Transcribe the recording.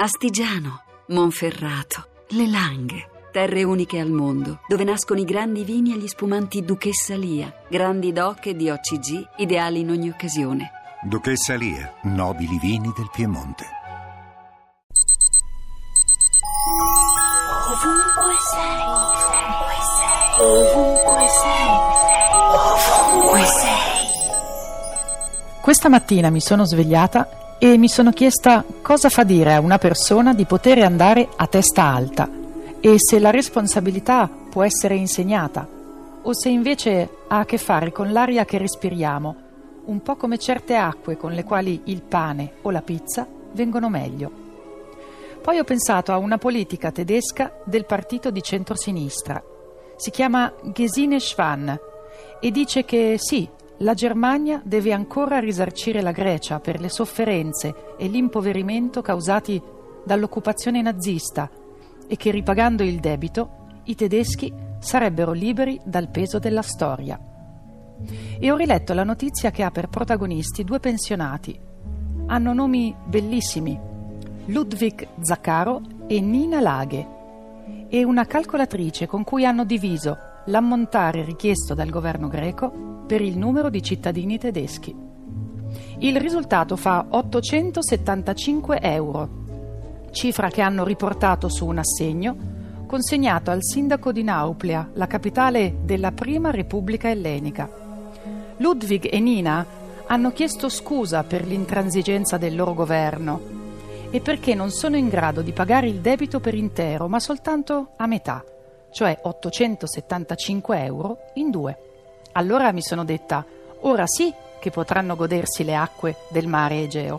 Astigiano, Monferrato, Le Langhe. Terre uniche al mondo, dove nascono i grandi vini e gli spumanti Duchessa Lia, grandi doc e di OCG, ideali in ogni occasione. Duchessa Lia, nobili vini del Piemonte. Ovunque sei, ovunque sei, ovunque sei. Questa mattina mi sono svegliata e mi sono chiesta cosa fa dire a una persona di poter andare a testa alta e se la responsabilità può essere insegnata o se invece ha a che fare con l'aria che respiriamo, un po' come certe acque con le quali il pane o la pizza vengono meglio. Poi ho pensato a una politica tedesca del partito di centrosinistra. Si chiama Gesine Schwann e dice che sì, la Germania deve ancora risarcire la Grecia per le sofferenze e l'impoverimento causati dall'occupazione nazista e che ripagando il debito i tedeschi sarebbero liberi dal peso della storia. E ho riletto la notizia che ha per protagonisti due pensionati. Hanno nomi bellissimi, Ludwig Zaccaro e Nina Laghe, e una calcolatrice con cui hanno diviso l'ammontare richiesto dal governo greco per il numero di cittadini tedeschi. Il risultato fa 875 euro, cifra che hanno riportato su un assegno consegnato al sindaco di Nauplia, la capitale della prima Repubblica ellenica. Ludwig e Nina hanno chiesto scusa per l'intransigenza del loro governo e perché non sono in grado di pagare il debito per intero, ma soltanto a metà, cioè 875 euro in due. Allora mi sono detta, ora sì che potranno godersi le acque del mare Egeo.